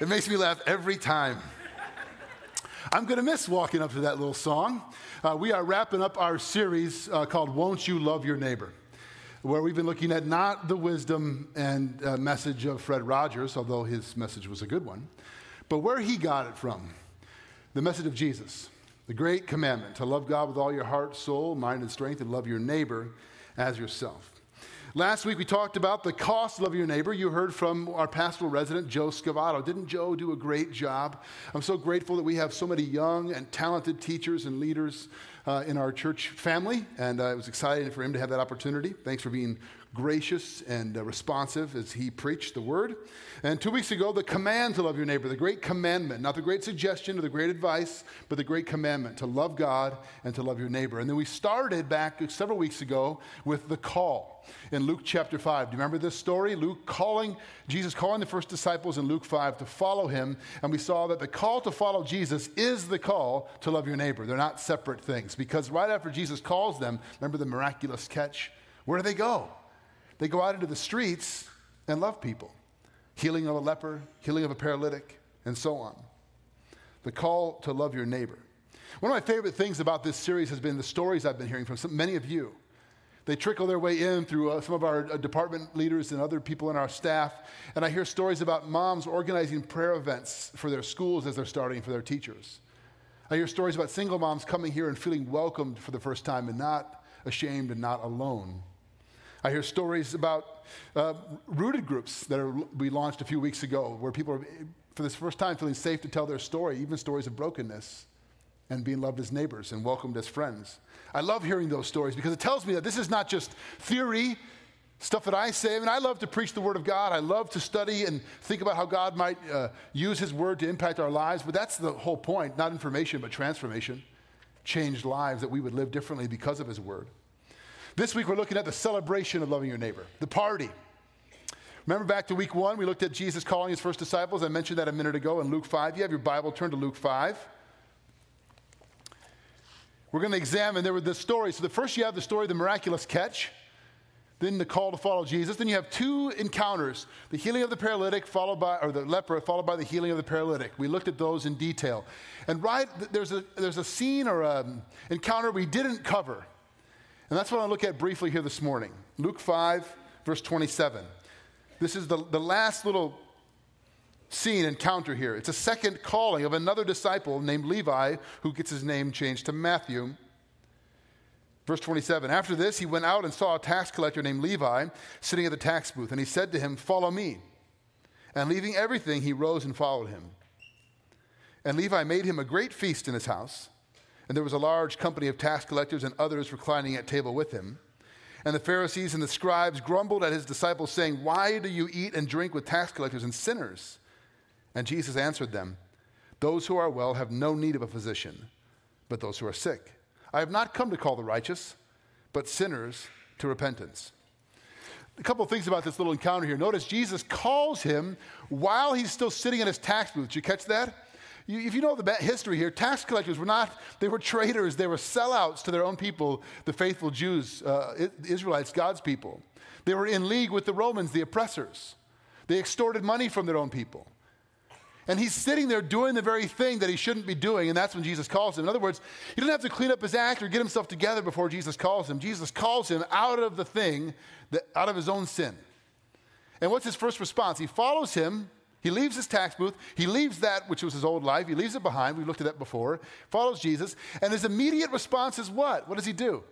It makes me laugh every time. I'm going to miss walking up to that little song. Uh, we are wrapping up our series uh, called Won't You Love Your Neighbor, where we've been looking at not the wisdom and uh, message of Fred Rogers, although his message was a good one, but where he got it from the message of Jesus, the great commandment to love God with all your heart, soul, mind, and strength, and love your neighbor as yourself. Last week we talked about the cost of your neighbor. You heard from our pastoral resident, Joe Scavato. Didn't Joe do a great job? I'm so grateful that we have so many young and talented teachers and leaders uh, in our church family, and uh, it was exciting for him to have that opportunity. Thanks for being gracious and uh, responsive as he preached the word. And two weeks ago, the command to love your neighbor, the great commandment, not the great suggestion or the great advice, but the great commandment to love God and to love your neighbor. And then we started back several weeks ago with the call in Luke chapter 5. Do you remember this story? Luke calling, Jesus calling the first disciples in Luke 5 to follow him. And we saw that the call to follow Jesus is the call to love your neighbor. They're not separate things because right after Jesus calls them, remember the miraculous catch? Where do they go? They go out into the streets and love people healing of a leper, healing of a paralytic, and so on. The call to love your neighbor. One of my favorite things about this series has been the stories I've been hearing from some, many of you. They trickle their way in through uh, some of our uh, department leaders and other people in our staff. And I hear stories about moms organizing prayer events for their schools as they're starting for their teachers. I hear stories about single moms coming here and feeling welcomed for the first time and not ashamed and not alone. I hear stories about uh, rooted groups that are, we launched a few weeks ago where people are, for the first time, feeling safe to tell their story, even stories of brokenness, and being loved as neighbors and welcomed as friends. I love hearing those stories because it tells me that this is not just theory, stuff that I say. I mean, I love to preach the Word of God. I love to study and think about how God might uh, use His Word to impact our lives, but that's the whole point not information, but transformation. Changed lives that we would live differently because of His Word. This week we're looking at the celebration of loving your neighbor, the party. Remember back to week one, we looked at Jesus calling his first disciples. I mentioned that a minute ago in Luke 5. You have your Bible, turn to Luke 5. We're going to examine, there were the stories. So the first you have the story of the miraculous catch, then the call to follow Jesus. Then you have two encounters the healing of the paralytic, followed by, or the leper, followed by the healing of the paralytic. We looked at those in detail. And right, there's a, there's a scene or an encounter we didn't cover. And that's what I'll look at briefly here this morning. Luke 5, verse 27. This is the, the last little scene, encounter here. It's a second calling of another disciple named Levi, who gets his name changed to Matthew. Verse 27 After this, he went out and saw a tax collector named Levi sitting at the tax booth, and he said to him, Follow me. And leaving everything, he rose and followed him. And Levi made him a great feast in his house and there was a large company of tax collectors and others reclining at table with him. And the Pharisees and the scribes grumbled at his disciples, saying, Why do you eat and drink with tax collectors and sinners? And Jesus answered them, Those who are well have no need of a physician, but those who are sick. I have not come to call the righteous, but sinners to repentance. A couple of things about this little encounter here. Notice Jesus calls him while he's still sitting in his tax booth. Did you catch that? You, if you know the history here, tax collectors were not, they were traitors, they were sellouts to their own people, the faithful Jews, uh, Israelites, God's people. They were in league with the Romans, the oppressors. They extorted money from their own people. And he's sitting there doing the very thing that he shouldn't be doing, and that's when Jesus calls him. In other words, he doesn't have to clean up his act or get himself together before Jesus calls him. Jesus calls him out of the thing, that, out of his own sin. And what's his first response? He follows him he leaves his tax booth. He leaves that which was his old life. He leaves it behind. We looked at that before. Follows Jesus. And his immediate response is what? What does he do?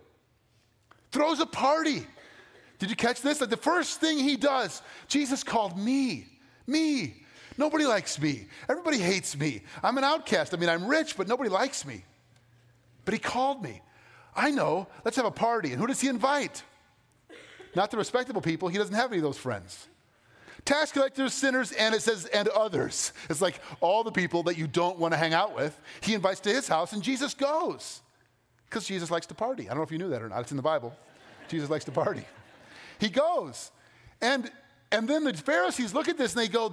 Throws a party. Did you catch this? Like the first thing he does, Jesus called me. Me. Nobody likes me. Everybody hates me. I'm an outcast. I mean, I'm rich, but nobody likes me. But he called me. I know. Let's have a party. And who does he invite? Not the respectable people. He doesn't have any of those friends tax collectors, sinners, and it says, and others. It's like all the people that you don't want to hang out with, he invites to his house, and Jesus goes. Because Jesus likes to party. I don't know if you knew that or not. It's in the Bible. Jesus likes to party. He goes. And, and then the Pharisees look at this and they go,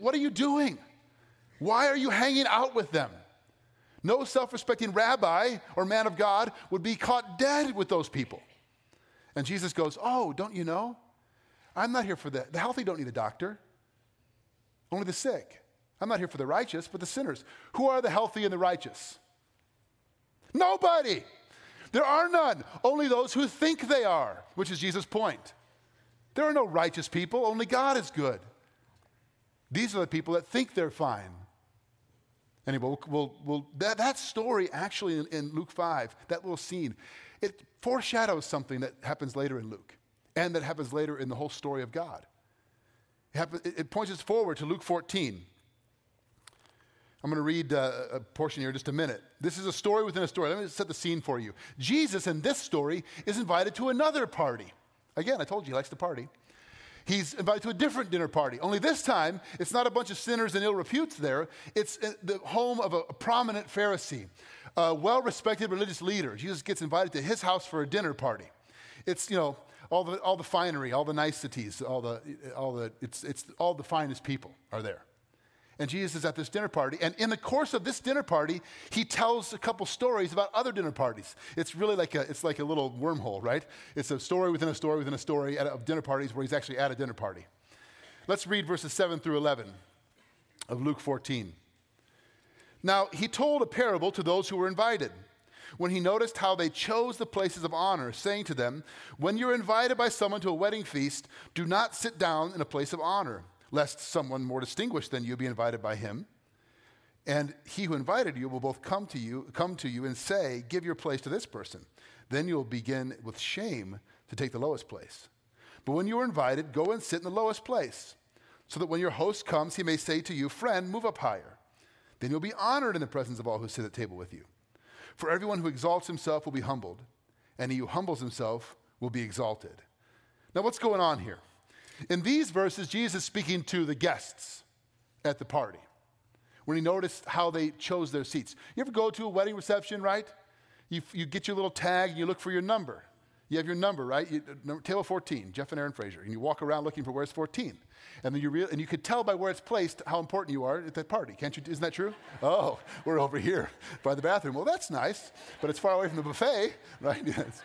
What are you doing? Why are you hanging out with them? No self respecting rabbi or man of God would be caught dead with those people. And Jesus goes, Oh, don't you know? I'm not here for that. The healthy don't need a doctor, only the sick. I'm not here for the righteous, but the sinners. Who are the healthy and the righteous? Nobody. There are none. Only those who think they are, which is Jesus' point. There are no righteous people, only God is good. These are the people that think they're fine. Anyway, we'll, we'll, we'll, that, that story actually in, in Luke 5, that little scene, it foreshadows something that happens later in Luke and that happens later in the whole story of God. It, happens, it, points us forward to Luke 14. I'm going to read uh, a portion here in just a minute. This is a story within a story. Let me set the scene for you. Jesus, in this story, is invited to another party. Again, I told you he likes to party. He's invited to a different dinner party. Only this time, it's not a bunch of sinners and ill reputes there. It's uh, the home of a, a prominent Pharisee, a well respected religious leader. Jesus gets invited to his house for a dinner party. It's, you know, all the, all the finery, all the niceties, all the, all the, it's, it's all the finest people are there. And Jesus is at this dinner party. And in the course of this dinner party, he tells a couple stories about other dinner parties. It's really like a, it's like a little wormhole, right? It's a story within a story within a story of dinner parties where he's actually at a dinner party. Let's read verses 7 through 11 of Luke 14. Now, he told a parable to those who were invited. When he noticed how they chose the places of honor, saying to them, When you're invited by someone to a wedding feast, do not sit down in a place of honor lest someone more distinguished than you be invited by him. And he who invited you will both come to you, come to you and say, Give your place to this person. Then you'll begin with shame to take the lowest place. But when you are invited, go and sit in the lowest place, so that when your host comes, he may say to you, Friend, move up higher. Then you'll be honored in the presence of all who sit at table with you. For everyone who exalts himself will be humbled, and he who humbles himself will be exalted. Now, what's going on here? In these verses, Jesus is speaking to the guests at the party when he noticed how they chose their seats. You ever go to a wedding reception, right? You, you get your little tag and you look for your number. You have your number, right? You, number, table 14, Jeff and Aaron Fraser. And you walk around looking for where's 14. And then you re- and you could tell by where it's placed how important you are at that party. Can't you? Isn't that true? Oh, we're over here by the bathroom. Well, that's nice, but it's far away from the buffet, right? Yes.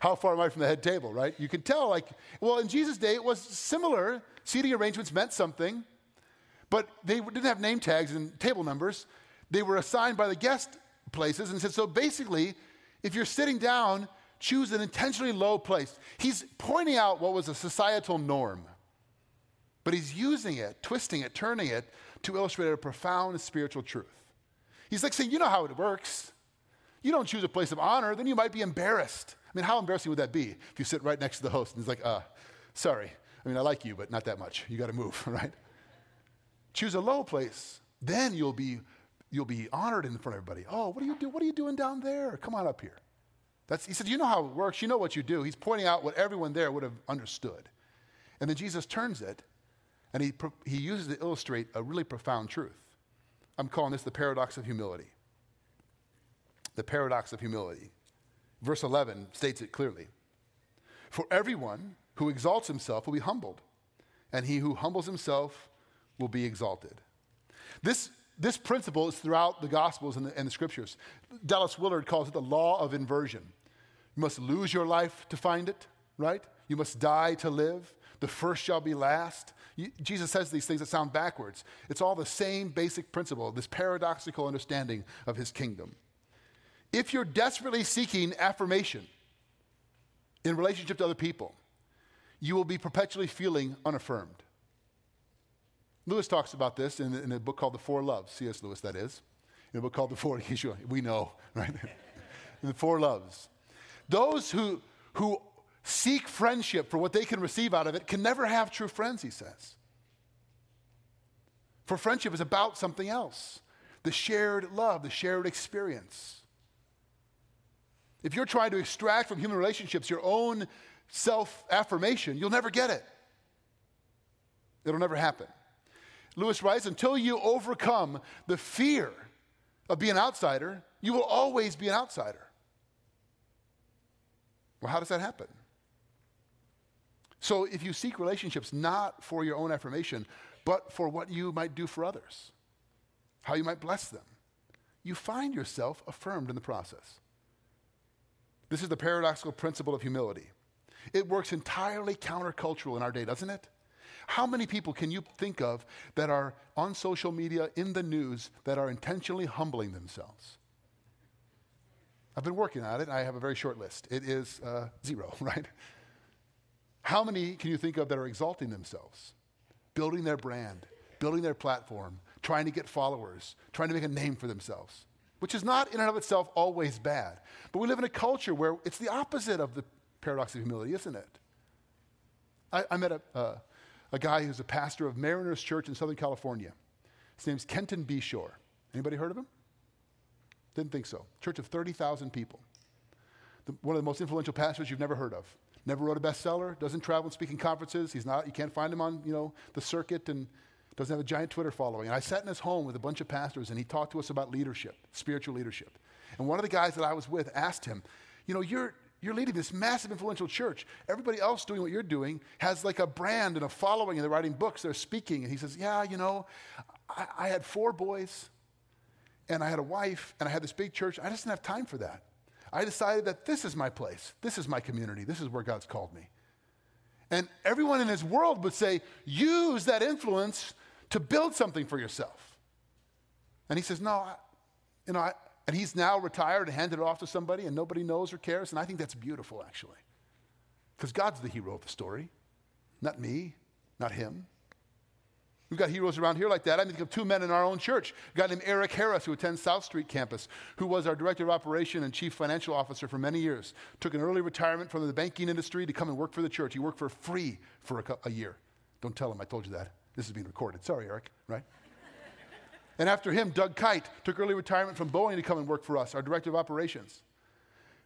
How far am I from the head table, right? You can tell, like, well, in Jesus' day, it was similar. Seating arrangements meant something, but they didn't have name tags and table numbers. They were assigned by the guest places and said, so basically, if you're sitting down, choose an intentionally low place. He's pointing out what was a societal norm, but he's using it, twisting it, turning it to illustrate a profound spiritual truth. He's like saying, you know how it works. You don't choose a place of honor, then you might be embarrassed. I mean, how embarrassing would that be if you sit right next to the host and he's like, uh, sorry. I mean, I like you, but not that much. You got to move, right? Choose a low place. Then you'll be, you'll be honored in front of everybody. Oh, what are you do? What are you doing down there? Come on up here. That's, he said, you know how it works. You know what you do. He's pointing out what everyone there would have understood. And then Jesus turns it, and he, he uses it to illustrate a really profound truth. I'm calling this the paradox of humility. The paradox of humility. Verse 11 states it clearly. For everyone who exalts himself will be humbled, and he who humbles himself will be exalted. This, this principle is throughout the Gospels and the, and the Scriptures. Dallas Willard calls it the law of inversion. You must lose your life to find it, right? You must die to live. The first shall be last. You, Jesus says these things that sound backwards. It's all the same basic principle, this paradoxical understanding of his kingdom. If you're desperately seeking affirmation in relationship to other people, you will be perpetually feeling unaffirmed. Lewis talks about this in, in a book called The Four Loves, C.S. Lewis, that is. In a book called The Four, we know, right? The Four Loves. Those who, who seek friendship for what they can receive out of it can never have true friends, he says. For friendship is about something else the shared love, the shared experience. If you're trying to extract from human relationships your own self affirmation, you'll never get it. It'll never happen. Lewis writes until you overcome the fear of being an outsider, you will always be an outsider. Well, how does that happen? So, if you seek relationships not for your own affirmation, but for what you might do for others, how you might bless them, you find yourself affirmed in the process. This is the paradoxical principle of humility. It works entirely countercultural in our day, doesn't it? How many people can you think of that are on social media, in the news, that are intentionally humbling themselves? I've been working on it. I have a very short list. It is uh, zero, right? How many can you think of that are exalting themselves, building their brand, building their platform, trying to get followers, trying to make a name for themselves? Which is not in and of itself always bad. But we live in a culture where it's the opposite of the paradox of humility, isn't it? I, I met a, uh, a guy who's a pastor of Mariners Church in Southern California. His name's Kenton Beshore. Anybody heard of him? Didn't think so. Church of 30,000 people. The, one of the most influential pastors you've never heard of. Never wrote a bestseller, doesn't travel and speak in conferences. He's not, you can't find him on, you know, the circuit and doesn't have a giant Twitter following. And I sat in his home with a bunch of pastors and he talked to us about leadership, spiritual leadership. And one of the guys that I was with asked him, you know, you're, you're leading this massive influential church. Everybody else doing what you're doing has like a brand and a following and they're writing books, they're speaking. And he says, yeah, you know, I, I had four boys and I had a wife and I had this big church. I just didn't have time for that. I decided that this is my place. This is my community. This is where God's called me. And everyone in his world would say, use that influence to build something for yourself. And he says, no, I, you know, I, and he's now retired and handed it off to somebody and nobody knows or cares. And I think that's beautiful, actually. Because God's the hero of the story, not me, not him. We've got heroes around here like that. I think of two men in our own church. A guy named Eric Harris, who attends South Street campus, who was our director of operation and chief financial officer for many years. Took an early retirement from the banking industry to come and work for the church. He worked for free for a, a year. Don't tell him I told you that. This is being recorded. Sorry, Eric, right? And after him, Doug Kite took early retirement from Boeing to come and work for us, our director of operations.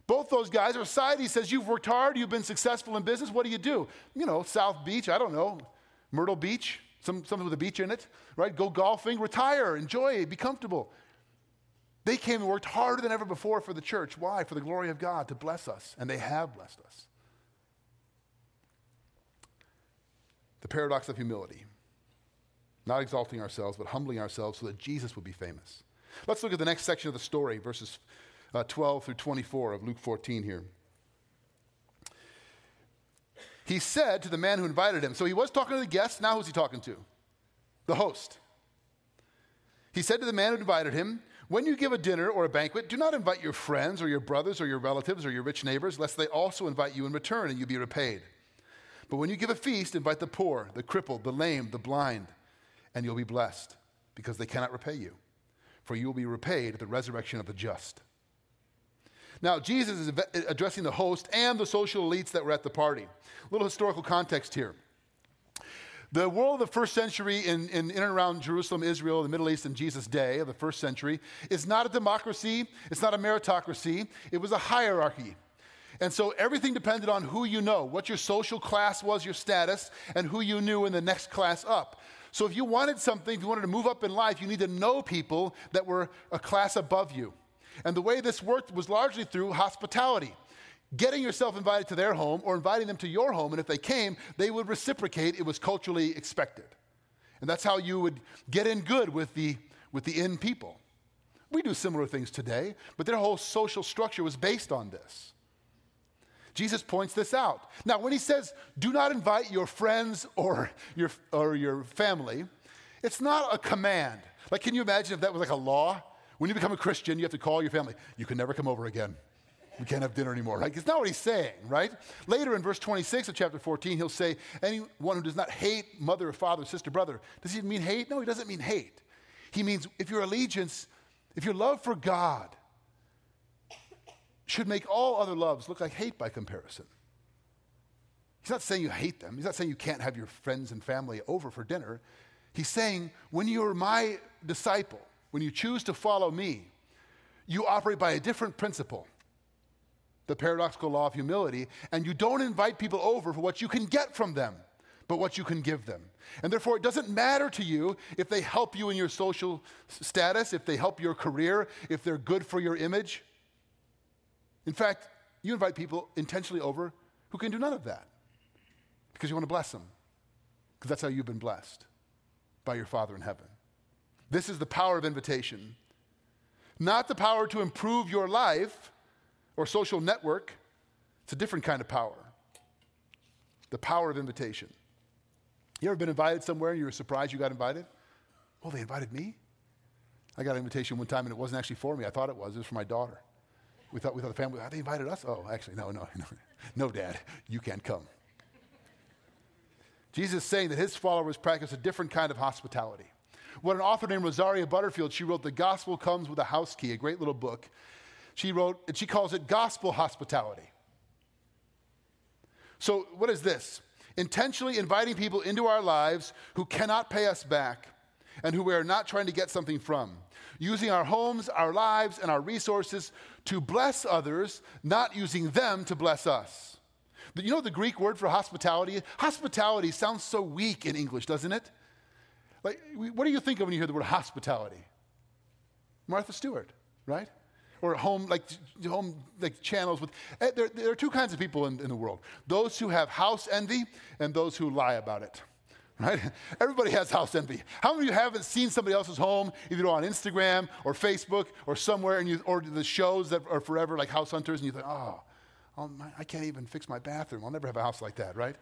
Both those guys, our society says, You've worked hard, you've been successful in business. What do you do? You know, South Beach, I don't know, Myrtle Beach, some, something with a beach in it, right? Go golfing, retire, enjoy, be comfortable. They came and worked harder than ever before for the church. Why? For the glory of God, to bless us. And they have blessed us. The paradox of humility. Not exalting ourselves, but humbling ourselves so that Jesus would be famous. Let's look at the next section of the story, verses uh, 12 through 24 of Luke 14 here he said to the man who invited him, so he was talking to the guest, now who's he talking to? The host. He said to the man who invited him, When you give a dinner or a banquet, do not invite your friends or your brothers or your relatives or your rich neighbors, lest they also invite you in return and you be repaid. But when you give a feast, invite the poor, the crippled, the lame, the blind, and you'll be blessed, because they cannot repay you. For you will be repaid at the resurrection of the just. Now, Jesus is addressing the host and the social elites that were at the party. A little historical context here. The world of the first century in, in, in, and around Jerusalem, Israel, the Middle East in Jesus' day of the first century is not a democracy, it's not a meritocracy, it was a hierarchy. And so everything depended on who you know, what your social class was, your status, and who you knew in the next class up. So if you wanted something, if you wanted to move up in life, you need to know people that were a class above you. And the way this worked was largely through hospitality. Getting yourself invited to their home or inviting them to your home, and if they came, they would reciprocate. It was culturally expected. And that's how you would get in good with the, with the in people. We do similar things today, but their whole social structure was based on this. Jesus points this out. Now, when he says, do not invite your friends or your, or your family, it's not a command. Like, can you imagine if that was like a law? When you become a Christian, you have to call your family. You can never come over again. We can't have dinner anymore. Right? It's not what he's saying, right? Later in verse 26 of chapter 14, he'll say, Anyone who does not hate mother or father, sister, brother. Does he mean hate? No, he doesn't mean hate. He means if your allegiance, if your love for God should make all other loves look like hate by comparison. He's not saying you hate them. He's not saying you can't have your friends and family over for dinner. He's saying when you're my disciple, when you choose to follow me, you operate by a different principle, the paradoxical law of humility, and you don't invite people over for what you can get from them, but what you can give them. And therefore, it doesn't matter to you if they help you in your social status, if they help your career, if they're good for your image. In fact, you invite people intentionally over who can do none of that because you want to bless them, because that's how you've been blessed by your Father in heaven. This is the power of invitation. Not the power to improve your life or social network, it's a different kind of power. The power of invitation. You ever been invited somewhere and you were surprised you got invited? Well, they invited me? I got an invitation one time and it wasn't actually for me. I thought it was. It was for my daughter. We thought, we thought the family, oh, they invited us? Oh, actually, no, no, no. No, Dad, you can't come. Jesus is saying that his followers practice a different kind of hospitality. What an author named Rosaria Butterfield, she wrote The Gospel Comes with a House Key, a great little book. She wrote, and she calls it gospel hospitality. So, what is this? Intentionally inviting people into our lives who cannot pay us back and who we are not trying to get something from. Using our homes, our lives, and our resources to bless others, not using them to bless us. You know the Greek word for hospitality? Hospitality sounds so weak in English, doesn't it? Like, what do you think of when you hear the word hospitality? Martha Stewart, right? Or home, like home, like channels with. Eh, there, there are two kinds of people in, in the world: those who have house envy and those who lie about it. Right? Everybody has house envy. How many of you haven't seen somebody else's home, either on Instagram or Facebook or somewhere, and you, or the shows that are forever, like House Hunters, and you think, oh, oh I can't even fix my bathroom. I'll never have a house like that, right?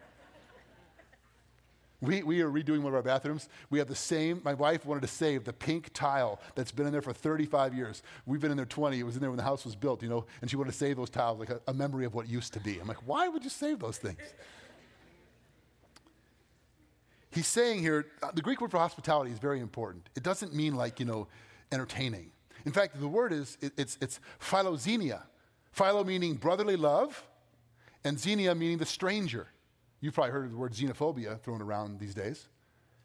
We, we are redoing one of our bathrooms. We have the same, my wife wanted to save the pink tile that's been in there for 35 years. We've been in there 20. It was in there when the house was built, you know, and she wanted to save those tiles like a, a memory of what used to be. I'm like, why would you save those things? He's saying here, uh, the Greek word for hospitality is very important. It doesn't mean like, you know, entertaining. In fact, the word is, it, it's, it's philoxenia. Philo meaning brotherly love, and xenia meaning the stranger. You've probably heard of the word xenophobia thrown around these days.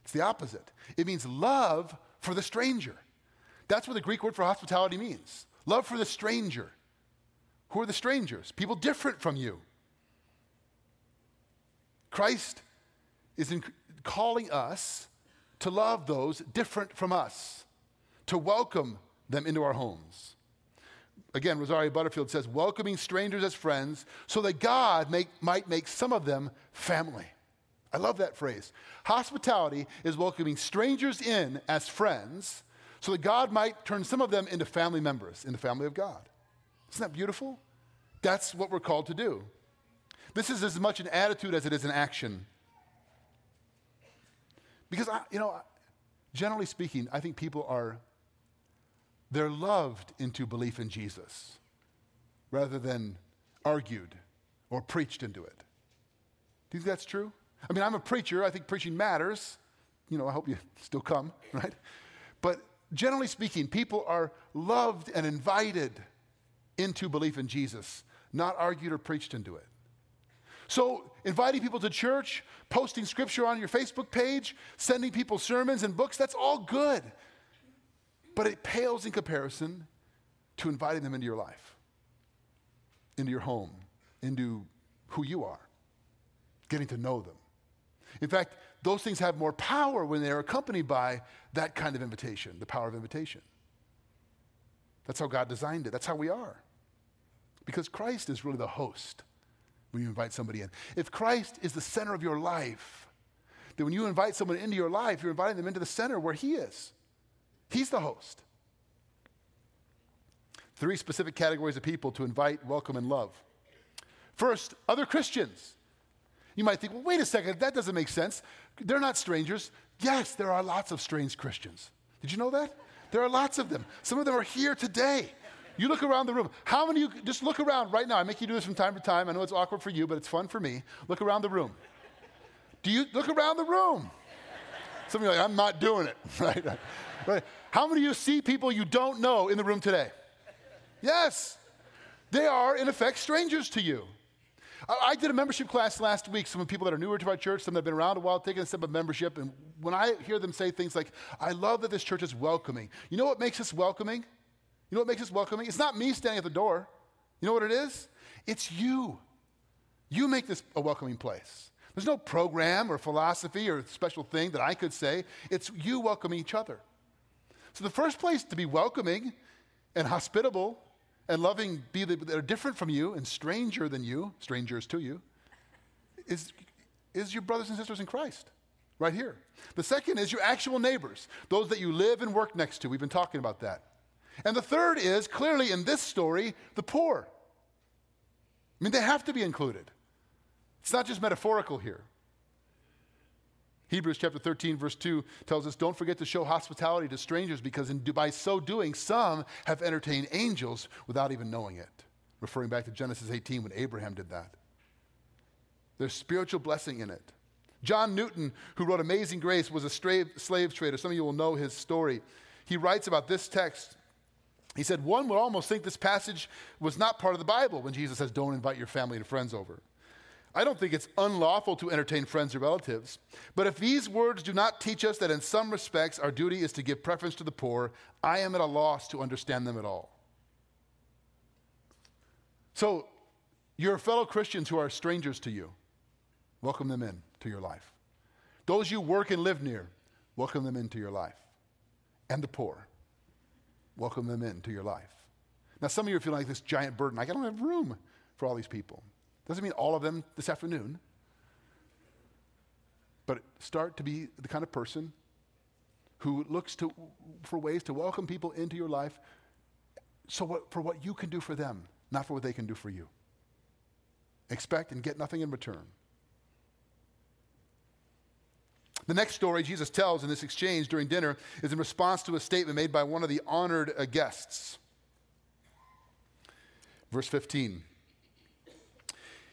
It's the opposite. It means love for the stranger. That's what the Greek word for hospitality means love for the stranger. Who are the strangers? People different from you. Christ is in, calling us to love those different from us, to welcome them into our homes. Again, Rosaria Butterfield says, welcoming strangers as friends so that God make, might make some of them family. I love that phrase. Hospitality is welcoming strangers in as friends so that God might turn some of them into family members in the family of God. Isn't that beautiful? That's what we're called to do. This is as much an attitude as it is an action. Because, I, you know, generally speaking, I think people are they're loved into belief in Jesus rather than argued or preached into it. Do you think that's true? I mean, I'm a preacher. I think preaching matters. You know, I hope you still come, right? But generally speaking, people are loved and invited into belief in Jesus, not argued or preached into it. So, inviting people to church, posting scripture on your Facebook page, sending people sermons and books, that's all good. But it pales in comparison to inviting them into your life, into your home, into who you are, getting to know them. In fact, those things have more power when they're accompanied by that kind of invitation, the power of invitation. That's how God designed it. That's how we are. Because Christ is really the host when you invite somebody in. If Christ is the center of your life, then when you invite someone into your life, you're inviting them into the center where He is. He's the host. Three specific categories of people to invite, welcome, and love. First, other Christians. You might think, well, wait a second, that doesn't make sense. They're not strangers. Yes, there are lots of strange Christians. Did you know that? There are lots of them. Some of them are here today. You look around the room. How many of you just look around right now? I make you do this from time to time. I know it's awkward for you, but it's fun for me. Look around the room. Do you look around the room? Some of you are like, I'm not doing it. right? right? How many of you see people you don't know in the room today? Yes. They are, in effect, strangers to you. I did a membership class last week. Some of the people that are newer to our church, some that have been around a while, taking a step of membership. And when I hear them say things like, I love that this church is welcoming. You know what makes us welcoming? You know what makes us welcoming? It's not me standing at the door. You know what it is? It's you. You make this a welcoming place. There's no program or philosophy or special thing that I could say. It's you welcoming each other. So the first place to be welcoming and hospitable and loving be that are different from you and stranger than you, strangers to you, is, is your brothers and sisters in Christ. Right here. The second is your actual neighbors, those that you live and work next to. We've been talking about that. And the third is clearly in this story, the poor. I mean, they have to be included. It's not just metaphorical here. Hebrews chapter 13, verse 2 tells us, Don't forget to show hospitality to strangers because in, by so doing, some have entertained angels without even knowing it. Referring back to Genesis 18 when Abraham did that. There's spiritual blessing in it. John Newton, who wrote Amazing Grace, was a slave, slave trader. Some of you will know his story. He writes about this text. He said, One would almost think this passage was not part of the Bible when Jesus says, Don't invite your family and friends over. I don't think it's unlawful to entertain friends or relatives. But if these words do not teach us that in some respects our duty is to give preference to the poor, I am at a loss to understand them at all. So, your fellow Christians who are strangers to you, welcome them in to your life. Those you work and live near, welcome them into your life. And the poor, welcome them into your life. Now, some of you are feeling like this giant burden. Like, I don't have room for all these people. Doesn't mean all of them this afternoon. But start to be the kind of person who looks to, for ways to welcome people into your life so what, for what you can do for them, not for what they can do for you. Expect and get nothing in return. The next story Jesus tells in this exchange during dinner is in response to a statement made by one of the honored uh, guests. Verse 15.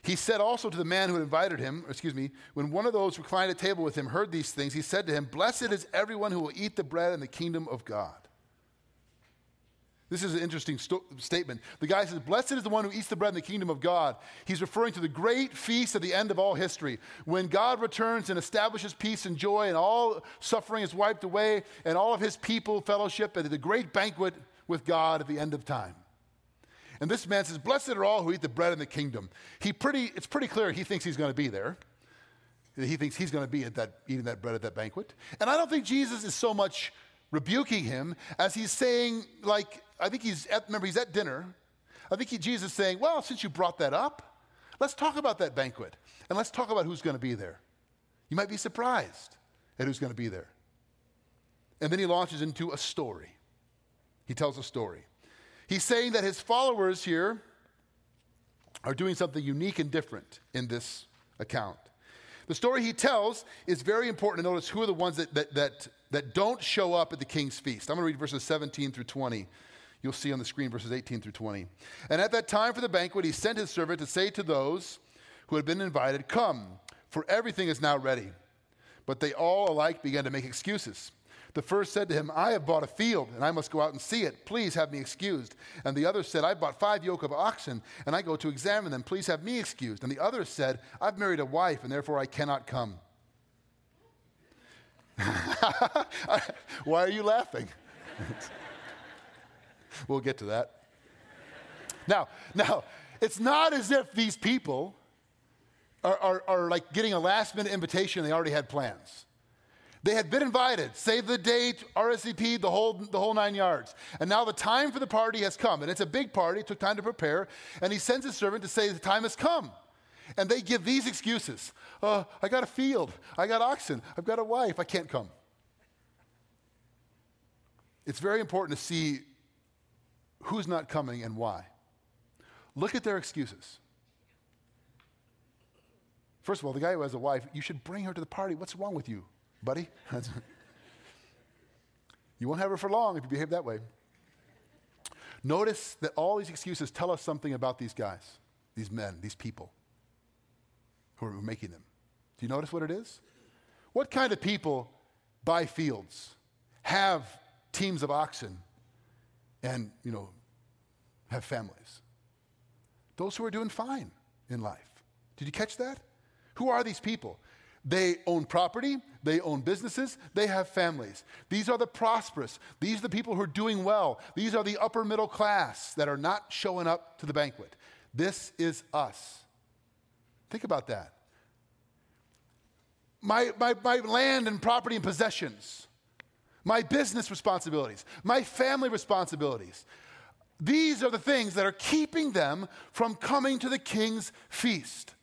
He said also to the man who had invited him, excuse me, when one of those reclined at table with him heard these things, he said to him, Blessed is everyone who will eat the bread in the kingdom of God. This is an interesting sto- statement. The guy says, Blessed is the one who eats the bread in the kingdom of God. He's referring to the great feast at the end of all history. When God returns and establishes peace and joy, and all suffering is wiped away, and all of his people fellowship at the great banquet with God at the end of time. And this man says, Blessed are all who eat the bread in the kingdom. He pretty, it's pretty clear he thinks he's going to be there. He thinks he's going to be at that, eating that bread at that banquet. And I don't think Jesus is so much rebuking him as he's saying, like, I think he's at, remember, he's at dinner. I think he, Jesus is saying, Well, since you brought that up, let's talk about that banquet and let's talk about who's going to be there. You might be surprised at who's going to be there. And then he launches into a story. He tells a story. He's saying that his followers here are doing something unique and different in this account. The story he tells is very important to notice who are the ones that, that, that, that don't show up at the king's feast. I'm going to read verses 17 through 20. You'll see on the screen verses 18 through 20. And at that time for the banquet, he sent his servant to say to those who had been invited, Come, for everything is now ready. But they all alike began to make excuses. The first said to him, I have bought a field, and I must go out and see it. Please have me excused. And the other said, I bought five yoke of oxen, and I go to examine them. Please have me excused. And the other said, I've married a wife, and therefore I cannot come. Why are you laughing? we'll get to that. Now, now, it's not as if these people are, are, are like getting a last minute invitation, they already had plans. They had been invited, save the date, RSVP, the whole, the whole nine yards. And now the time for the party has come. And it's a big party, it took time to prepare. And he sends his servant to say, The time has come. And they give these excuses uh, I got a field, I got oxen, I've got a wife, I can't come. It's very important to see who's not coming and why. Look at their excuses. First of all, the guy who has a wife, you should bring her to the party. What's wrong with you? buddy. you won't have her for long if you behave that way. Notice that all these excuses tell us something about these guys, these men, these people who are making them. Do you notice what it is? What kind of people buy fields, have teams of oxen, and, you know, have families? Those who are doing fine in life. Did you catch that? Who are these people? They own property, they own businesses, they have families. These are the prosperous. These are the people who are doing well. These are the upper middle class that are not showing up to the banquet. This is us. Think about that. My, my, my land and property and possessions, my business responsibilities, my family responsibilities. These are the things that are keeping them from coming to the king's feast.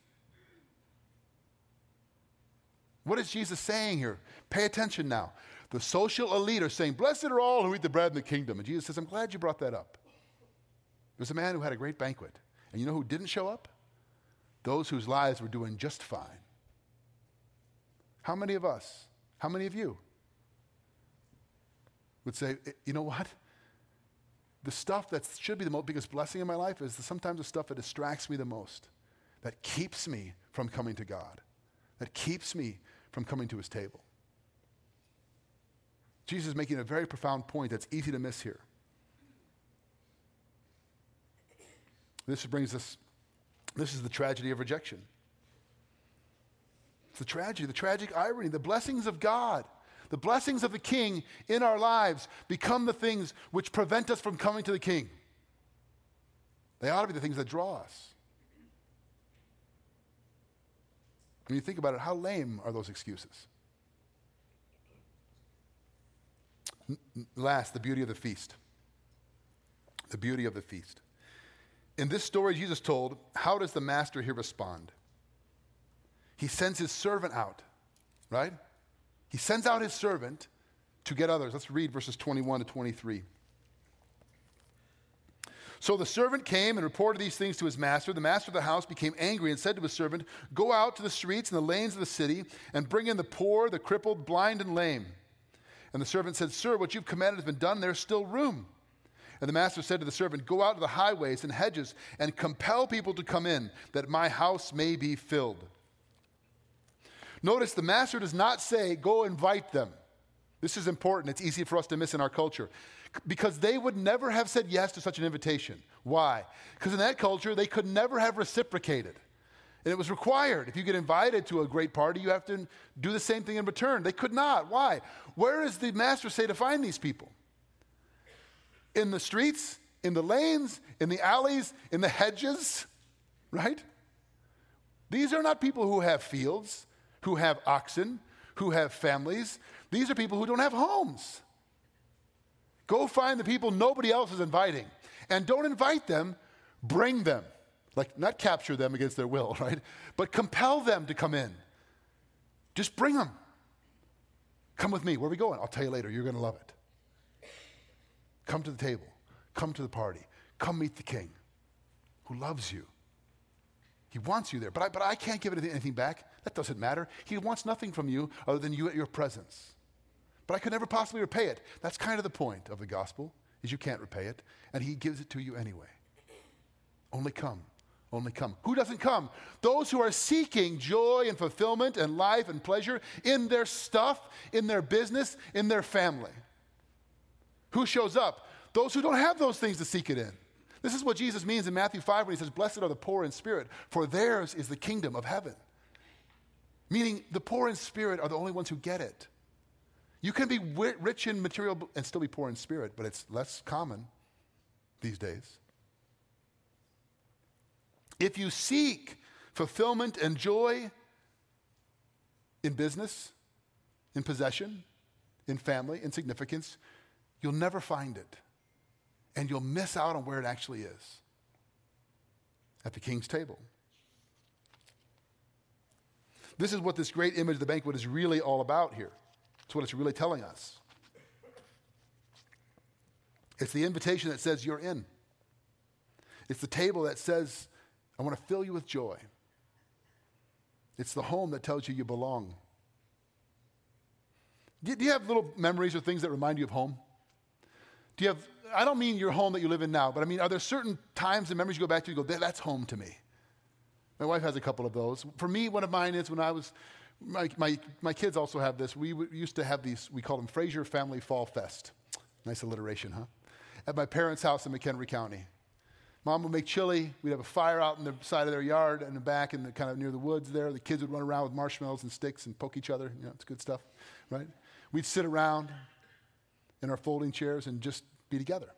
What is Jesus saying here? Pay attention now. The social elite are saying, Blessed are all who eat the bread in the kingdom. And Jesus says, I'm glad you brought that up. There's a man who had a great banquet. And you know who didn't show up? Those whose lives were doing just fine. How many of us, how many of you would say, eh, you know what? The stuff that should be the most biggest blessing in my life is sometimes the stuff that distracts me the most, that keeps me from coming to God, that keeps me from coming to his table. Jesus is making a very profound point that's easy to miss here. This brings us, this is the tragedy of rejection. It's the tragedy, the tragic irony, the blessings of God, the blessings of the King in our lives become the things which prevent us from coming to the King. They ought to be the things that draw us. When you think about it, how lame are those excuses? Last, the beauty of the feast. The beauty of the feast. In this story Jesus told, how does the master here respond? He sends his servant out, right? He sends out his servant to get others. Let's read verses 21 to 23. So the servant came and reported these things to his master. The master of the house became angry and said to his servant, Go out to the streets and the lanes of the city and bring in the poor, the crippled, blind, and lame. And the servant said, Sir, what you've commanded has been done. There's still room. And the master said to the servant, Go out to the highways and hedges and compel people to come in, that my house may be filled. Notice the master does not say, Go invite them. This is important. It's easy for us to miss in our culture. Because they would never have said yes to such an invitation. Why? Because in that culture, they could never have reciprocated. And it was required. If you get invited to a great party, you have to do the same thing in return. They could not. Why? Where does the master say to find these people? in the streets, in the lanes, in the alleys, in the hedges, right? These are not people who have fields, who have oxen, who have families. These are people who don't have homes. Go find the people nobody else is inviting. And don't invite them, bring them. Like, not capture them against their will, right? But compel them to come in. Just bring them. Come with me. Where are we going? I'll tell you later. You're going to love it. Come to the table. Come to the party. Come meet the king who loves you. He wants you there. But I, but I can't give anything back. That doesn't matter. He wants nothing from you other than you at your presence. But I could never possibly repay it. That's kind of the point of the gospel, is you can't repay it. And he gives it to you anyway. Only come. Only come. Who doesn't come? Those who are seeking joy and fulfillment and life and pleasure in their stuff, in their business, in their family. Who shows up? Those who don't have those things to seek it in. This is what Jesus means in Matthew 5 when he says, Blessed are the poor in spirit, for theirs is the kingdom of heaven. Meaning, the poor in spirit are the only ones who get it. You can be rich in material and still be poor in spirit, but it's less common these days. If you seek fulfillment and joy in business, in possession, in family, in significance, you'll never find it. And you'll miss out on where it actually is at the king's table. This is what this great image of the banquet is really all about here. It's what it's really telling us. It's the invitation that says you're in. It's the table that says, I want to fill you with joy. It's the home that tells you you belong. Do you have little memories or things that remind you of home? Do you have, I don't mean your home that you live in now, but I mean, are there certain times and memories you go back to, you go, that's home to me? My wife has a couple of those. For me, one of mine is when I was, my, my, my kids also have this. We used to have these, we called them Fraser Family Fall Fest. Nice alliteration, huh? At my parents' house in McHenry County. Mom would make chili. We'd have a fire out in the side of their yard and the back and the, kind of near the woods there. The kids would run around with marshmallows and sticks and poke each other. You know, it's good stuff, right? We'd sit around, in our folding chairs and just be together.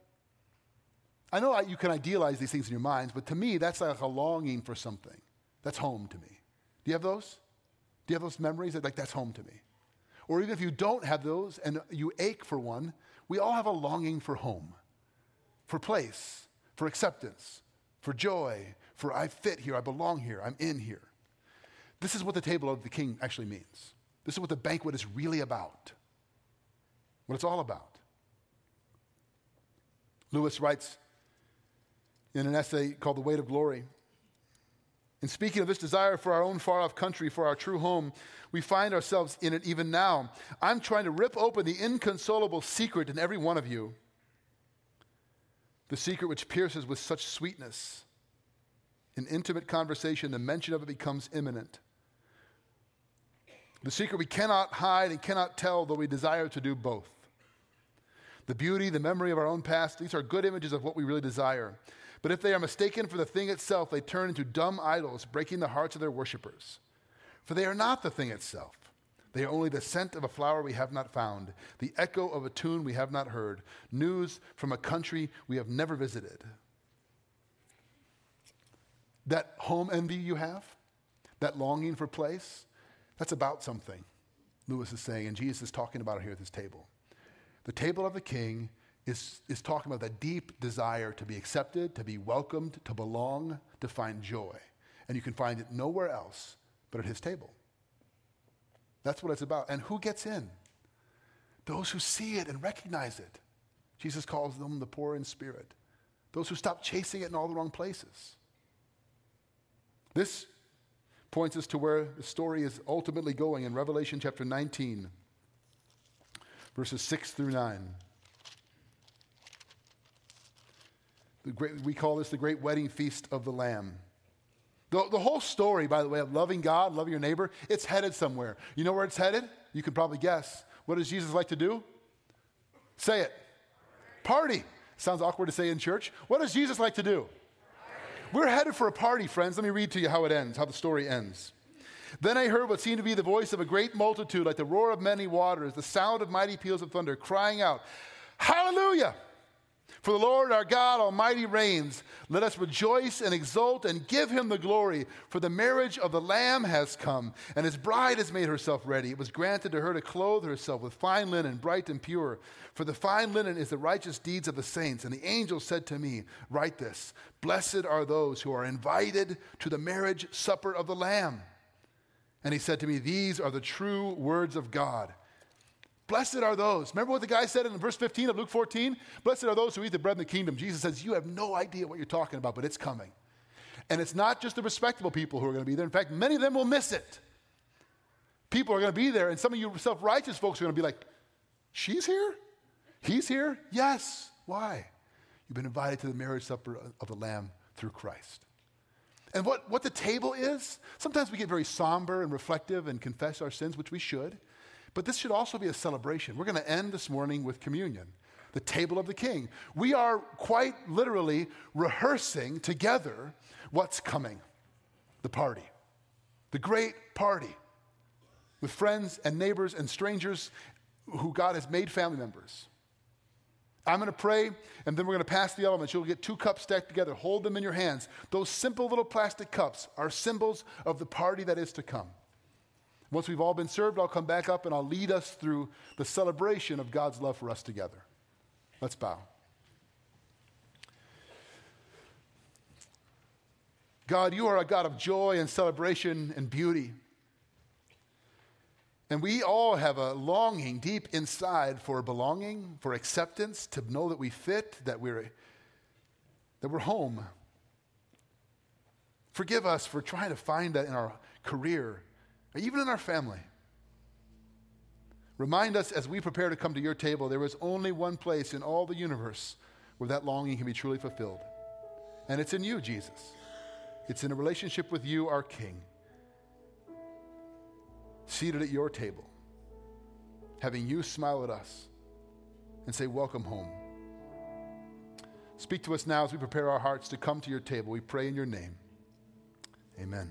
I know you can idealize these things in your minds, but to me, that's like a longing for something. That's home to me. Do you have those? Do you have those memories that, like, that's home to me? Or even if you don't have those and you ache for one, we all have a longing for home, for place, for acceptance, for joy, for I fit here, I belong here, I'm in here. This is what the table of the king actually means. This is what the banquet is really about what it's all about. Lewis writes in an essay called The Weight of Glory In speaking of this desire for our own far off country, for our true home, we find ourselves in it even now. I'm trying to rip open the inconsolable secret in every one of you. The secret which pierces with such sweetness. In intimate conversation, the mention of it becomes imminent. The secret we cannot hide and cannot tell, though we desire to do both. The beauty, the memory of our own past, these are good images of what we really desire. But if they are mistaken for the thing itself, they turn into dumb idols, breaking the hearts of their worshippers. For they are not the thing itself. They are only the scent of a flower we have not found, the echo of a tune we have not heard, news from a country we have never visited. That home envy you have, that longing for place, that's about something, Lewis is saying, and Jesus is talking about it here at this table. The table of the king is, is talking about that deep desire to be accepted, to be welcomed, to belong, to find joy. And you can find it nowhere else but at his table. That's what it's about. And who gets in? Those who see it and recognize it. Jesus calls them the poor in spirit. Those who stop chasing it in all the wrong places. This points us to where the story is ultimately going in Revelation chapter 19, verses 6 through 9. Great, we call this the great wedding feast of the Lamb. The, the whole story, by the way, of loving God, loving your neighbor, it's headed somewhere. You know where it's headed? You can probably guess. What does Jesus like to do? Say it. Party. Sounds awkward to say in church. What does Jesus like to do? We're headed for a party, friends. Let me read to you how it ends, how the story ends. Then I heard what seemed to be the voice of a great multitude, like the roar of many waters, the sound of mighty peals of thunder, crying out, Hallelujah! For the Lord our God Almighty reigns. Let us rejoice and exult and give him the glory. For the marriage of the Lamb has come, and his bride has made herself ready. It was granted to her to clothe herself with fine linen, bright and pure. For the fine linen is the righteous deeds of the saints. And the angel said to me, Write this Blessed are those who are invited to the marriage supper of the Lamb. And he said to me, These are the true words of God. Blessed are those. Remember what the guy said in verse 15 of Luke 14? Blessed are those who eat the bread in the kingdom. Jesus says, You have no idea what you're talking about, but it's coming. And it's not just the respectable people who are going to be there. In fact, many of them will miss it. People are going to be there, and some of you self righteous folks are going to be like, She's here? He's here? Yes. Why? You've been invited to the marriage supper of the Lamb through Christ. And what, what the table is, sometimes we get very somber and reflective and confess our sins, which we should. But this should also be a celebration. We're going to end this morning with communion, the table of the king. We are quite literally rehearsing together what's coming the party, the great party with friends and neighbors and strangers who God has made family members. I'm going to pray, and then we're going to pass the elements. You'll get two cups stacked together. Hold them in your hands. Those simple little plastic cups are symbols of the party that is to come. Once we've all been served, I'll come back up and I'll lead us through the celebration of God's love for us together. Let's bow. God, you are a God of joy and celebration and beauty. And we all have a longing deep inside for belonging, for acceptance, to know that we fit, that we're, that we're home. Forgive us for trying to find that in our career, even in our family. Remind us as we prepare to come to your table, there is only one place in all the universe where that longing can be truly fulfilled. And it's in you, Jesus. It's in a relationship with you, our King, seated at your table, having you smile at us and say, Welcome home. Speak to us now as we prepare our hearts to come to your table. We pray in your name. Amen.